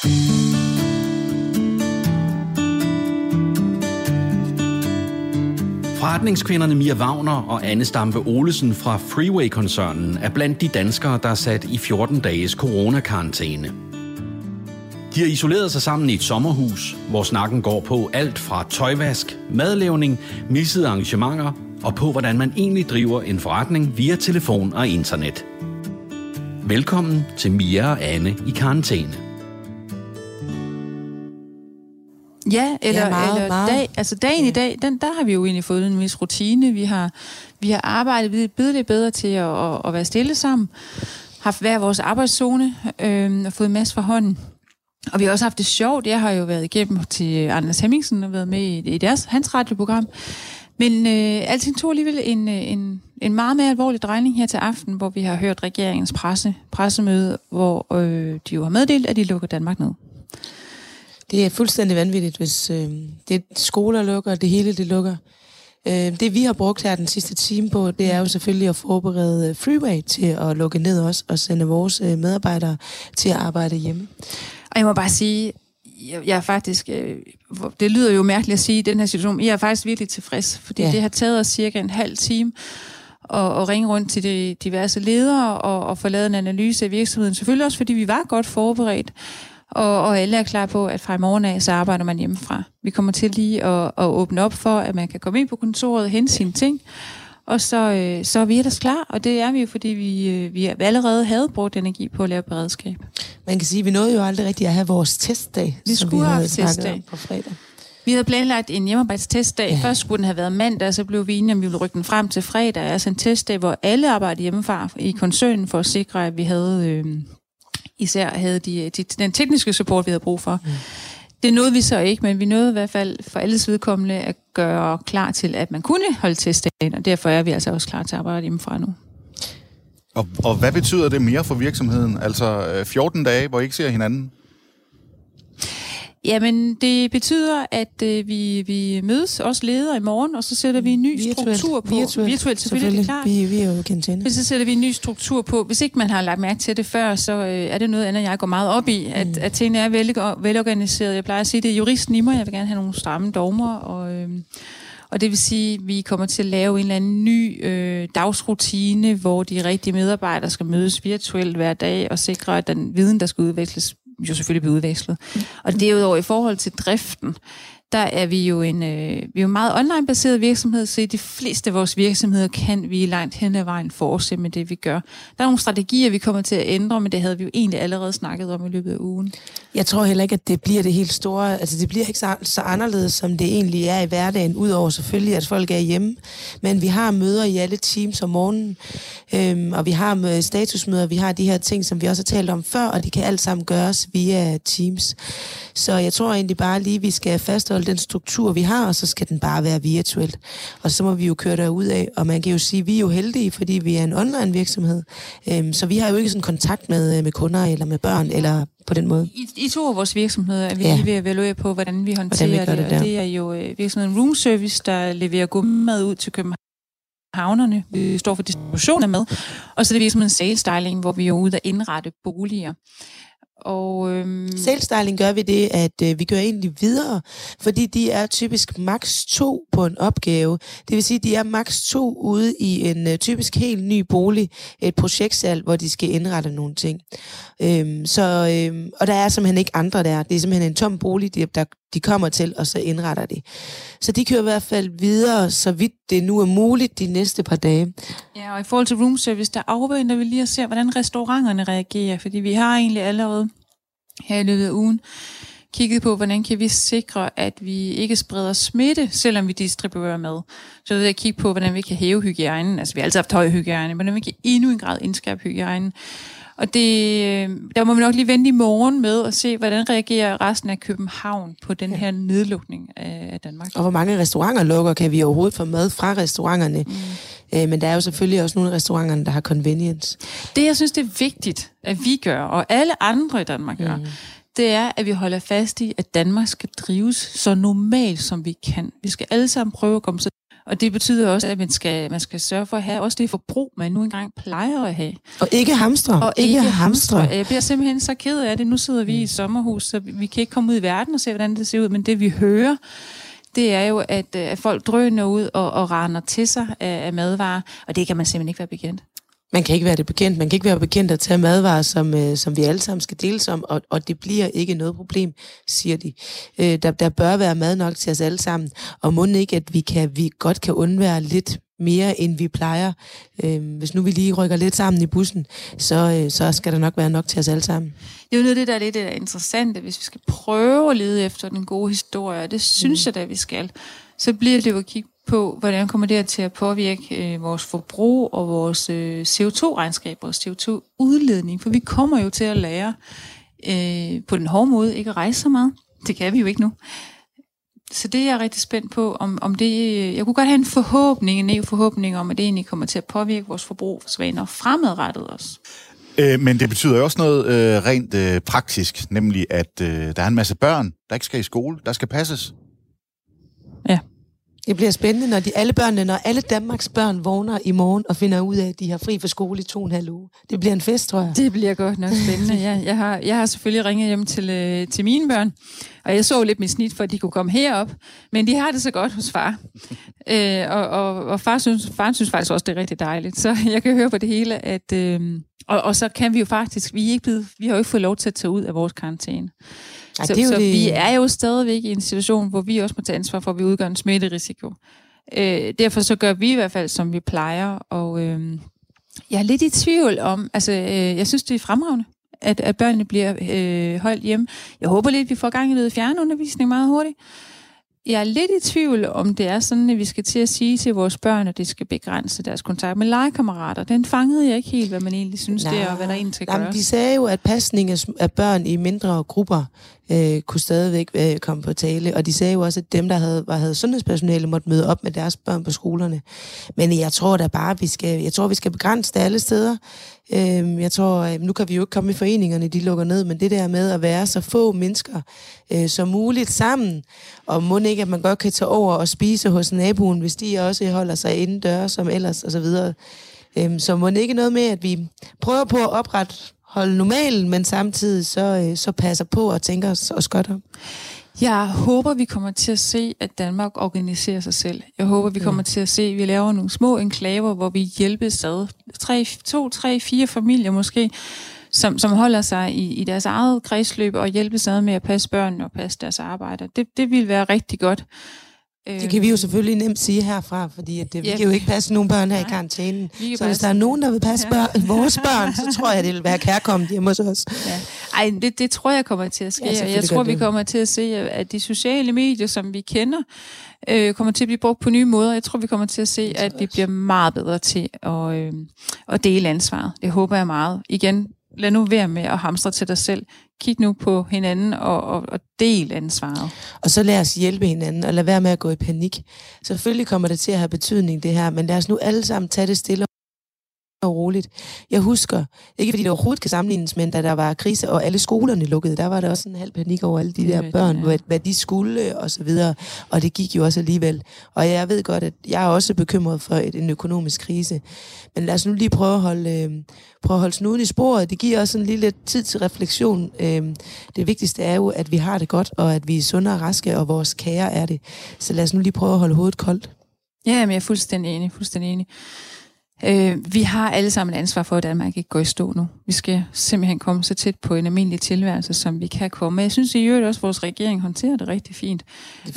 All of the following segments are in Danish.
Forretningskvinderne Mia Wagner og Anne Stampe Olesen fra Freeway-koncernen er blandt de danskere, der er sat i 14 dages coronakarantæne. De har isoleret sig sammen i et sommerhus, hvor snakken går på alt fra tøjvask, madlavning, missede arrangementer og på, hvordan man egentlig driver en forretning via telefon og internet. Velkommen til Mia og Anne i karantæne. Ja, eller, Ja, meget, eller meget. Dag, altså dagen i dag, den, der har vi jo egentlig fået en vis rutine. Vi har, vi har arbejdet lidt bedre til at, at, at være stille sammen. Haft hver vores arbejdszone øh, og fået en masse fra hånden. Og vi har også haft det sjovt. Jeg har jo været igennem til Anders Hemmingsen og været med i, i deres, hans radioprogram. Men øh, alting tog alligevel en, øh, en, en meget mere alvorlig drejning her til aften, hvor vi har hørt regeringens presse, pressemøde, hvor øh, de jo har meddelt, at de lukker Danmark ned. Det er fuldstændig vanvittigt, hvis øh, det skoler lukker, og det hele det lukker. Øh, det vi har brugt her den sidste time på, det er jo selvfølgelig at forberede øh, Freeway til at lukke ned også, og sende vores øh, medarbejdere til at arbejde hjemme. Og jeg må bare sige, jeg, jeg er faktisk, øh, det lyder jo mærkeligt at sige i den her situation, jeg er faktisk virkelig tilfreds, fordi Ja. det har taget os cirka en halv time at, at ringe rundt til de diverse ledere og, og få lavet en analyse af virksomheden. Selvfølgelig også, fordi vi var godt forberedt, og, og alle er klar på, at fra i morgen af, så arbejder man hjemmefra. Vi kommer til lige at, at åbne op for, at man kan komme ind på kontoret og hente sine ting, og så, øh, så er vi ellers klar, og det er vi jo, fordi vi, øh, vi allerede havde brugt energi på at lave beredskab. Man kan sige, at vi nåede jo aldrig rigtig at have vores testdag, Vi som skulle vi have testdag. på fredag. Vi havde planlagt en hjemmearbejdstestdag. Ja. Først skulle den have været mandag, så blev vi enige, om vi ville rykke den frem til fredag. Altså en testdag, hvor alle arbejdede hjemmefra i koncernen for at sikre, at vi havde øh, især havde de, de, den tekniske support, vi havde brug for. Mm. Det nåede vi så ikke, men vi nåede i hvert fald for alles vedkommende at gøre klar til, at man kunne holde testdagen, og derfor er vi altså også klar til at arbejde hjemmefra nu. Og, og hvad betyder det mere for virksomheden? Altså øh, 14 dage, hvor I ikke ser hinanden? Jamen, det betyder, at øh, vi, vi mødes, også ledere i morgen, og så sætter vi en ny Virtuelt, struktur på. virtuelt, Virtuelt selvfølgelig, det er klart. Vi, vi er jo kendt til så sætter vi en ny struktur på. Hvis ikke man har lagt mærke til det før, så øh, er det noget andet, jeg går meget op i, at, mm. at tingene er vel, velorganiseret. Jeg plejer at sige, det er juristen i mig. Jeg vil gerne have nogle stramme dogmer, og, øh, og det vil sige, at vi kommer til at lave en eller anden ny øh, dagsrutine, hvor de rigtige medarbejdere skal mødes virtuelt hver dag og sikre, at den viden, der skal udveksles, jo selvfølgelig blive udvekslet. Og derudover i forhold til driften, der er vi jo en, øh, vi er jo meget online-baseret virksomhed, så i de fleste af vores virksomheder kan vi langt hen ad vejen fortsætte med det, vi gør. Der er nogle strategier, vi kommer til at ændre, men det havde vi jo egentlig allerede snakket om i løbet af ugen. Jeg tror heller ikke, at det bliver det helt store. Altså, det bliver ikke så, så anderledes, som det egentlig er i hverdagen, udover selvfølgelig, at folk er hjemme. Men vi har møder i alle teams om morgenen, øhm, og vi har statusmøder, vi har de her ting, som vi også har talt om før, og de kan alt sammen gøres via Teams. Så jeg tror egentlig bare lige, vi skal fastholde den struktur, vi har, og så skal den bare være virtuelt. Og så må vi jo køre derud af, og man kan jo sige, at vi er jo heldige, fordi vi er en online virksomhed. Øhm, så vi har jo ikke sådan kontakt med, øh, med kunder eller med børn, eller på den måde. I, I to af vores virksomheder er vi Ja. lige ved at evaluere på, hvordan vi håndterer Hvordan vi det, det der. og det er jo øh, virksomheden Room Service, der leverer gummimad ud til Københavnerne. Vi står for distribution af mad. Og så er det virksomheden Sales Styling, hvor vi er jo ude at indrette boliger. Og øhm, Salesstyling gør vi det, at øh, vi gør egentlig videre, fordi de er typisk maks to på en opgave. Det vil sige, at de er maks to ude i en øh, typisk helt ny bolig, et projektsalg, hvor de skal indrette nogle ting. Øhm, så, øhm, og der er simpelthen ikke andre der. Det er simpelthen en tom bolig, de, der, de kommer til, og så indretter de. Så de kører i hvert fald videre, så vidt det nu er muligt de næste par dage. Ja, og i forhold til room service, der afventer vi lige at se, hvordan restauranterne reagerer, fordi vi har egentlig allerede her i løbet af ugen kigget på, hvordan kan vi sikre, at vi ikke spreder smitte, selvom vi distribuerer mad. Så ved jeg at kigge på, hvordan vi kan hæve hygiejnen. Altså, vi har altid haft høj hygiejne, men hvordan vi kan endnu en grad indskærpe hygiejnen. Og det, øh, der må vi nok lige vente i morgen med at se, hvordan reagerer resten af København på den her nedlukning af Danmark. Og hvor mange restauranter lukker, kan vi overhovedet få mad fra restauranterne. Mm. Øh, men der er jo selvfølgelig også nogle af restauranterne, der har convenience. Det, jeg synes, det er vigtigt, at vi gør, og alle andre i Danmark gør, mm. det er, at vi holder fast i, at Danmark skal drives så normalt, som vi kan. Vi skal alle sammen prøve at komme så... Og det betyder også, at man skal, man skal sørge for at have også det forbrug, man nu engang plejer at have. Og ikke hamstre. Og ikke, ikke hamstre. Jeg bliver simpelthen så ked af det. Nu sidder vi i et sommerhus, så vi kan ikke komme ud i verden og se, hvordan det ser ud. Men det vi hører, det er jo, at, at folk drøner ud og, og render til sig af, af madvarer. Og det kan man simpelthen ikke være bekendt. Man kan ikke være det bekendt. Man kan ikke være bekendt at tage madvarer, som, øh, som vi alle sammen skal deles om, og, og det bliver ikke noget problem, siger de. Øh, der, der bør være mad nok til os alle sammen, og må ikke, at vi, kan, vi godt kan undvære lidt mere, end vi plejer. Øh, hvis nu vi lige rykker lidt sammen i bussen, så, øh, så skal der nok være nok til os alle sammen. Det er jo noget af det, der er lidt det, der er interessant, hvis vi skal prøve at lede efter den gode historie, og det synes mm. jeg da, vi skal, så bliver det jo at kigge på, hvordan kommer det til at påvirke øh, vores forbrug og vores øh, CO2-regnskab, vores CO2-udledning, for vi kommer jo til at lære øh, på den hårde måde ikke at rejse så meget. Det kan vi jo ikke nu. Så det er jeg rigtig spændt på, om, om det... Øh, jeg kunne godt have en forhåbning, en naiv forhåbning om, at det egentlig kommer til at påvirke vores forbrug fremadrettet også. Øh, men det betyder jo også noget øh, rent øh, praktisk, nemlig at øh, der er en masse børn, der ikke skal i skole, der skal passes. Det bliver spændende, når de alle børnene, når alle Danmarks børn vågner i morgen og finder ud af, at de har fri for skole i to og en halv uge. Det bliver en fest, tror jeg. Det bliver godt nok spændende. Ja, jeg, har, jeg har selvfølgelig ringet hjem til, øh, til mine børn, og jeg så lidt mit snit for, at de kunne komme herop. Men de har det så godt hos far. Øh, og, og, og far, synes, far synes faktisk også, det er rigtig dejligt. Så jeg kan høre på det hele, at... Øh, og, og så kan vi jo faktisk... Vi, er ikke blevet, vi har jo ikke fået lov til at tage ud af vores karantæne. Ja, så, det er så det... vi er jo stadigvæk i en situation, hvor vi også må tage ansvar for, at vi udgør en smitterisiko. Øh, derfor så gør vi i hvert fald, som vi plejer. Og øh, jeg er lidt i tvivl om, altså øh, jeg synes, det er fremragende, at, at børnene bliver øh, holdt hjemme. Jeg håber lidt, at vi får gang i noget fjernundervisning meget hurtigt. Jeg er lidt i tvivl, om det er sådan, at vi skal til at sige til vores børn, at de skal begrænse deres kontakt med legekammerater. Den fangede jeg ikke helt, hvad man egentlig synes, nej, det er, og hvad der egentlig skal nej, De sagde jo, at pasning af børn i mindre grupper øh, kunne stadigvæk øh, komme på tale. Og de sagde jo også, at dem, der havde, var, havde sundhedspersonale, måtte møde op med deres børn på skolerne. Men jeg tror da bare, vi skal, jeg tror, vi skal begrænse det alle steder. Øh, jeg tror, øh, nu kan vi jo ikke komme i foreningerne, de lukker ned, men det der med at være så få mennesker øh, som muligt sammen, og må ikke, at man godt kan tage over og spise hos naboen, hvis de også holder sig indendørs som ellers, og så videre. Øh, så må ikke noget med, at vi prøver på at oprette holde normalen, men samtidig så, øh, så passer på og tænker os, os godt om. Jeg håber, vi kommer til at se, at Danmark organiserer sig selv. Jeg håber, vi kommer ja. til at se, at vi laver nogle små enklaver, hvor vi hjælpes ad. Tre, to, tre, fire familier måske, som, som holder sig i, i deres eget kredsløb og hjælpes ad med at passe børn og passe deres arbejde. Det, det vil være rigtig godt. Det kan vi jo selvfølgelig nemt sige herfra, fordi at det, vi kan jo ikke passe nogen børn her Nej. i karantænen. Så hvis der er nogen, der vil passe børn, vores børn, så tror jeg, det vil være kærkommet hjemme hos os. Ja. Ej, det, det tror jeg kommer til at ske. Ja, jeg tror, vi kommer til at se, at de sociale medier, som vi kender, øh, kommer til at blive brugt på nye måder. Jeg tror, vi kommer til at se, at vi bliver meget bedre til at, øh, at dele ansvaret. Det håber jeg meget. Igen, lad nu være med at hamstre til dig selv. Kig nu på hinanden og, og, og del ansvaret. Og så lad os hjælpe hinanden, og lad være med at gå i panik. Selvfølgelig kommer det til at have betydning, det her, men lad os nu alle sammen tage det stille og roligt. Jeg husker, ikke fordi det overhovedet kan sammenlignes, men da der var krise, og alle skolerne lukkede, der var der også en halv panik over alle de der børn, ja. hvad, hvad de skulle, og så videre. Og det gik jo også alligevel. Og jeg ved godt, at jeg er også bekymret for et, en økonomisk krise. Men lad os nu lige prøve at holde, øh, prøve at holde snuden i sporet. Det giver også en lille tid til refleksion. Øh, det vigtigste er jo, at vi har det godt, og at vi er sunde og raske, og vores kære er det. Så lad os nu lige prøve at holde hovedet koldt. Ja, men jeg er fuldstændig enig, fuldstændig enig. Øh, vi har alle sammen ansvar for, at Danmark ikke går i stå nu. Vi skal simpelthen komme så tæt på en almindelig tilværelse, som vi kan komme. Jeg synes i øvrigt også, at vores regering håndterer det rigtig fint.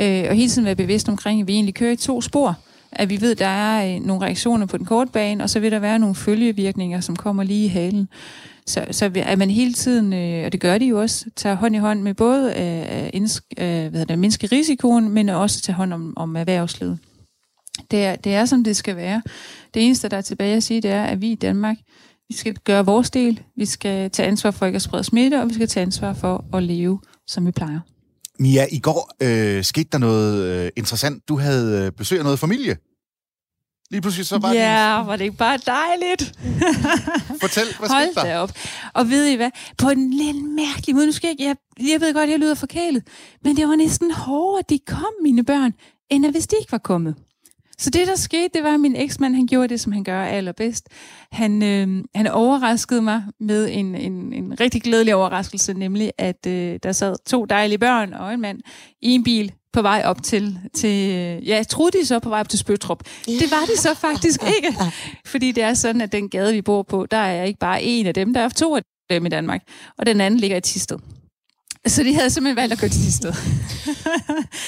Øh, og hele tiden være bevidst omkring, at vi egentlig kører i to spor. At vi ved, at der er øh, nogle reaktioner på den korte bane, og så vil der være nogle følgevirkninger, som kommer lige i halen. Så, så at man hele tiden, øh, og det gør de jo også, tager hånd i hånd med både at øh, øh, øh hvad det, mindske risikoen, men også tage hånd om, om erhvervslivet. Det er, det er, som det skal være. Det eneste, der er tilbage at sige, det er, at vi i Danmark, vi skal gøre vores del. Vi skal tage ansvar for ikke at sprede smitte, og vi skal tage ansvar for at leve, som vi plejer. Mia, i går øh, skete der noget øh, interessant. Du havde øh, besøg af noget familie. Lige pludselig så var Ja, din... var det ikke bare dejligt? Fortæl, hvad Hold skete der? op. Og ved I hvad? På en lidt mærkelig måde, nu skal jeg, jeg, jeg ved godt, jeg lyder forkælet, men det var næsten hårdere, at de kom, mine børn, end hvis de ikke var kommet. Så det, der skete, det var, at min eksmand, han gjorde det, som han gør allerbedst. Han, øh, han overraskede mig med en, en, en rigtig glædelig overraskelse, nemlig at øh, der sad to dejlige børn og en mand i en bil på vej op til, til ja, jeg troede de så på vej op til Spøtrup. Det var de så faktisk ikke, fordi det er sådan, at den gade, vi bor på, der er ikke bare en af dem, der er to af dem i Danmark, og den anden ligger i Tisted. Så de havde simpelthen valgt at gå til Tisted.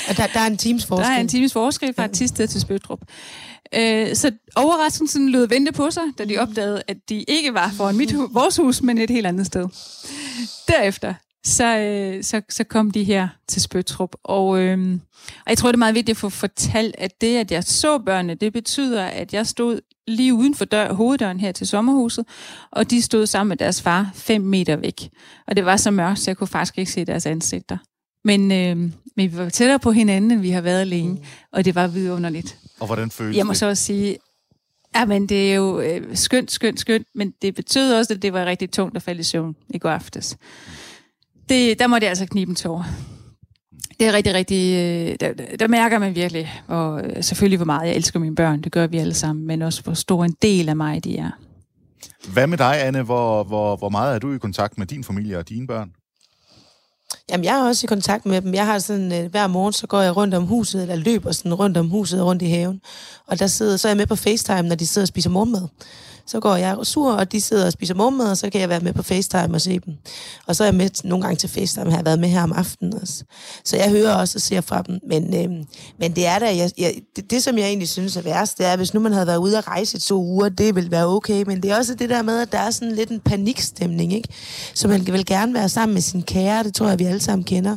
og der, der er en times forskel. Der er en times forskel fra Tisted til Spøtrup. Øh, så overraskelsen lød vente på sig, da de opdagede, at de ikke var foran mit, vores hus, men et helt andet sted. Derefter, så, øh, så, så kom de her til Spøtrup. Og, øh, og jeg tror, det er meget vigtigt at få fortalt, at det, at jeg så børnene, det betyder, at jeg stod lige uden for dør, hoveddøren her til sommerhuset, og de stod sammen med deres far fem meter væk. Og det var så mørkt, så jeg kunne faktisk ikke se deres ansigter. Men, øh, men vi var tættere på hinanden, end vi har været længe, mm. og det var vidunderligt. Og hvordan føles Jeg må så også sige, Ja, men det er jo øh, skønt, skønt, skønt, men det betød også, at det var rigtig tungt at falde i søvn i går aftes det, der må det altså knibe en tår. Det er rigtig, rigtig... Øh, der, der mærker man virkelig, og selvfølgelig hvor meget jeg elsker mine børn, det gør vi alle sammen, men også hvor stor en del af mig de er. Hvad med dig, Anne? Hvor, hvor, hvor meget er du i kontakt med din familie og dine børn? Jamen, jeg er også i kontakt med dem. Jeg har sådan, øh, hver morgen, så går jeg rundt om huset, eller løber sådan rundt om huset, rundt i haven. Og der sidder, så er jeg med på FaceTime, når de sidder og spiser morgenmad så går jeg sur, og de sidder og spiser morgenmad, og så kan jeg være med på FaceTime og se dem. Og så er jeg med nogle gange til FaceTime, har jeg været med her om aftenen også. Så jeg hører også og ser fra dem. Men, øh, men det er der, jeg, jeg, det, det, som jeg egentlig synes er værst, det er, hvis nu man havde været ude at rejse i to uger, det vil være okay. Men det er også det der med, at der er sådan lidt en panikstemning, ikke? Så man vil gerne være sammen med sin kære, det tror jeg, vi alle sammen kender.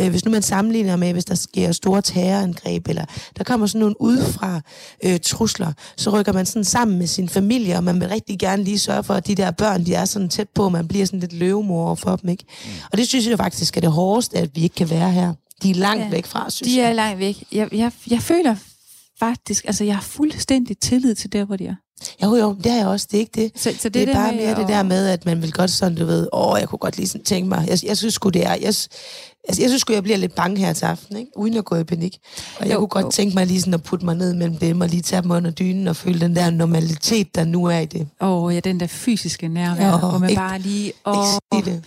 Øh, hvis nu man sammenligner med, hvis der sker store terrorangreb, eller der kommer sådan nogle udefra øh, trusler, så rykker man sådan sammen med sin familie og man vil rigtig gerne lige sørge for, at de der børn, de er sådan tæt på, man bliver sådan lidt løvemor for dem, ikke? Mm. Og det synes jeg faktisk er det hårdeste, at vi ikke kan være her. De er langt ja, væk fra, synes de jeg. De er langt væk. Jeg, jeg, jeg føler faktisk, altså jeg har fuldstændig tillid til der, hvor de er. Jo, jo, det har jeg også, det er ikke det. Så, så det, det er bare mere og... det der med, at man vil godt sådan, du ved, åh, jeg kunne godt lige sådan tænke mig, jeg, jeg synes sgu det er, jeg, Altså, jeg synes jeg bliver lidt bange her til aften, ikke? uden at gå i panik. Og jeg jo, kunne godt jo. tænke mig lige sådan at putte mig ned mellem dem, og lige tage dem under dynen, og føle den der normalitet, der nu er i det. Åh, oh, ja, den der fysiske nærvær, ja, hvor man ikke, bare lige... Åh, ikke det.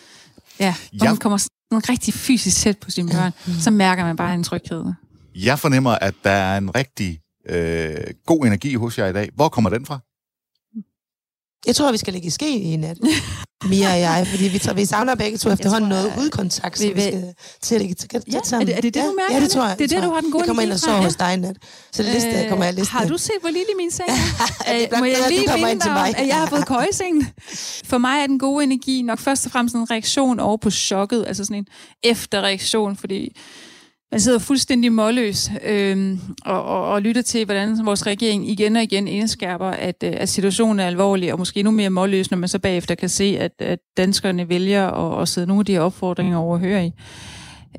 Ja, hvor ja. man kommer sådan rigtig fysisk tæt på sine børn, ja. så mærker man bare en tryghed. Jeg fornemmer, at der er en rigtig øh, god energi hos jer i dag. Hvor kommer den fra? Jeg tror, vi skal lægge i ske i nat. Mia og jeg, fordi vi, vi savner begge to efterhånden tror, noget udkontakt, så vi, vi skal til at lægge tæt ja, sammen. Er det, er det det, du mærker? Ja, det tror jeg. Det er det, du har den gode Jeg kommer ind og sover hos dig i nat. Så det liste, øh, kommer jeg liste. Har du set, hvor lille min seng er? det er Må jeg lige minde dig om, at jeg har fået køjeseng? For mig er den gode energi nok først og fremmest en reaktion over på chokket, altså sådan en efterreaktion, fordi man sidder fuldstændig målløs øh, og, og, og lytter til, hvordan vores regering igen og igen indskærper, at, øh, at situationen er alvorlig, og måske endnu mere målløs, når man så bagefter kan se, at, at danskerne vælger at, at sidde nogle af de her opfordringer overhøre i.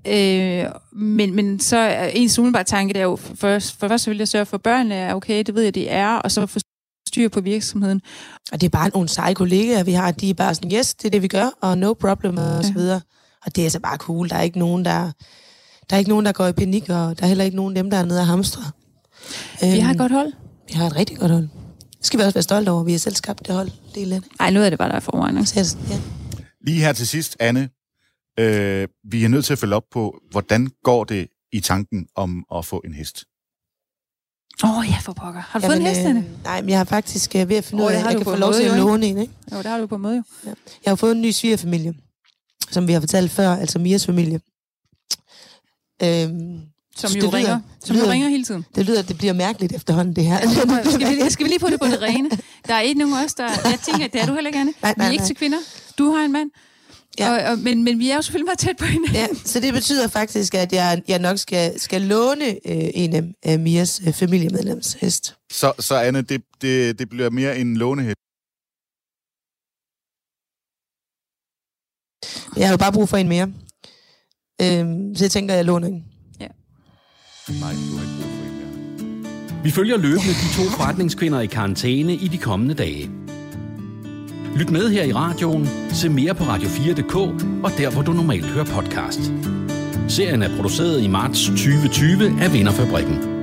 Øh, men, men så er ens umiddelbare tanke, det er jo, for, for først vil jeg sørge for, børnene er okay, det ved jeg, de er, og så få styr på virksomheden. Og det er bare nogle seje kollegaer, vi har, de er bare sådan, yes, det er det, vi gør, og no problem, og så videre. Og det er så bare cool, der er ikke nogen, der der er ikke nogen, der går i panik, og der er heller ikke nogen af dem, der er nede og hamstre. Vi øhm, har et godt hold. Vi har et rigtig godt hold. Det skal vi også være stolte over. Vi har selv skabt det hold. Det er lidt. Ej, nu er det bare der forvejen. Ja. Lige her til sidst, Anne. Øh, vi er nødt til at følge op på, hvordan går det i tanken om at få en hest? Åh, oh, ja, for pokker. Har du Jamen, fået en hest, Anne? Øh, nej, men jeg har faktisk øh, ved at finde oh, ud af, at jeg kan få lov til at låne en, ikke? Jo, det har du på møde, jo. Ja. Jeg har fået en ny svigerfamilie, som vi har fortalt før, altså Mias familie. Øhm, som jo, lyder, ringer, som lyder, jo ringer hele tiden. Det lyder, at det bliver mærkeligt efterhånden, det her. skal, vi, skal vi lige få det på det rene? Der er ikke nogen af os, der... Jeg tænker, det er du heller ikke, Anne. Nej, nej, vi er ikke nej. til kvinder. Du har en mand. Ja. Og, og, men, men vi er jo selvfølgelig meget tæt på hende. Ja, så det betyder faktisk, at jeg, jeg nok skal, skal låne øh, en af Mias øh, familiemedlems hest. Så, så Anne, det, det, det bliver mere en lånehest? Jeg har jo bare brug for en mere. Øhm, så jeg tænker, jeg låner en. Ja. Nej, du har ikke brug for en mere. Vi følger løbende de to forretningskvinder i karantæne i de kommende dage. Lyt med her i radioen, se mere på radio4.dk og der, hvor du normalt hører podcast. Serien er produceret i marts 2020 af Vinderfabrikken.